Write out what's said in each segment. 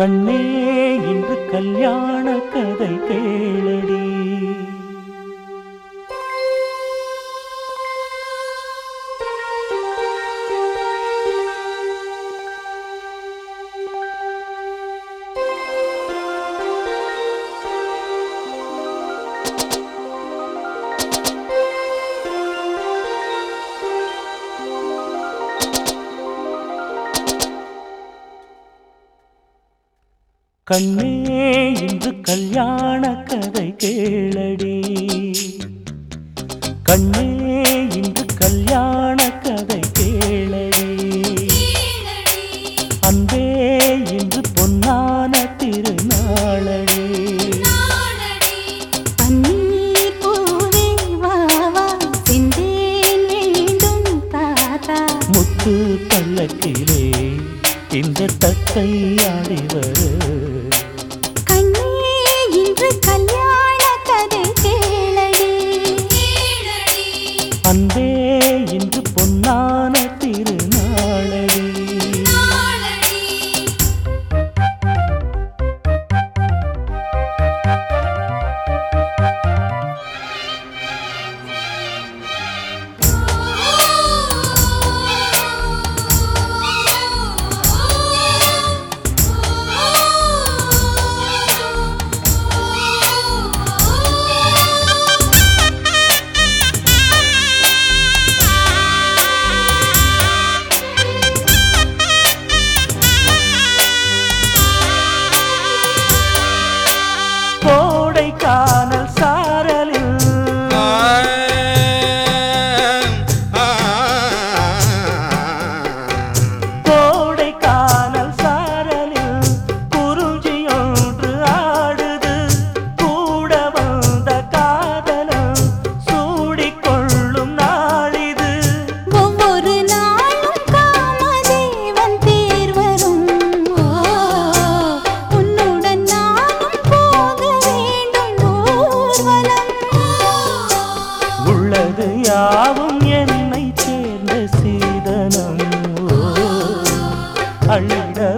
கண்ணே இன்று கல்யாண கதை கே கண்ணே இன்று கல்யாண கதை கேளடி. கண்ணே இன்று கல்யாண கதை கேளடி. அன்பே இன்று பொன்னான திருநாளடி. முத்து பல்லக்கிலே இந்த தட்டை ஆடி வரும்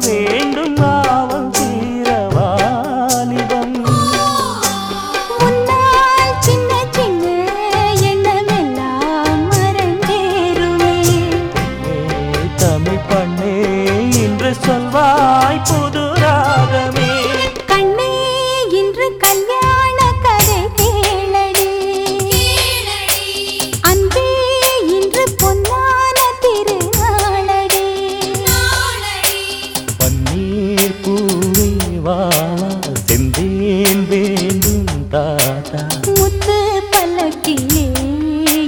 வேண்டும் வா வாழா செந்தேன் வேண்டும் தாத்தா. முத்து பல்லக்கிலே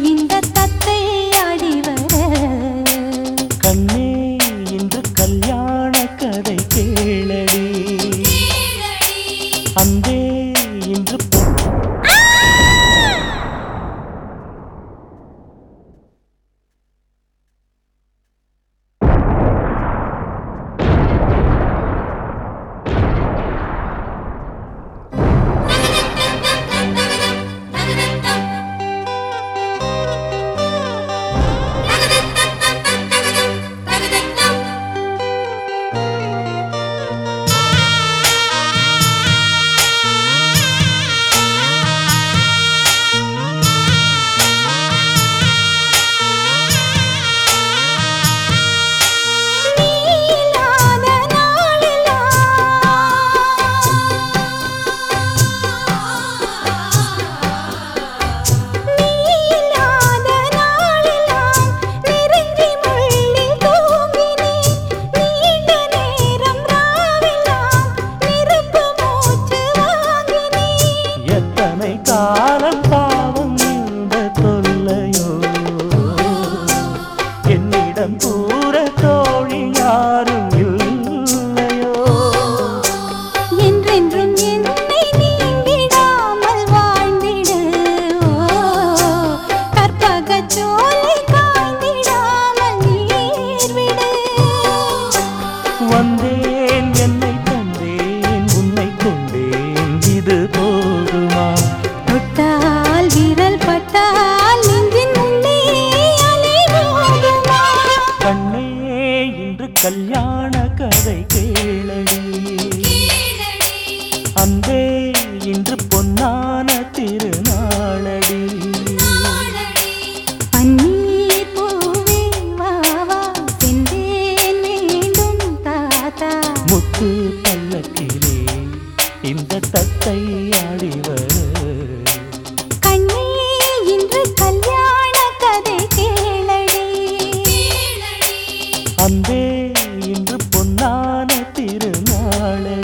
இந்த தத்தை அடிவர கண்ணே ഇളം പൂര തോഴിയാൽ கல்யாண கதை கேளடி. அன்பே இன்று பொன்னான திருநாள். திருநாளடி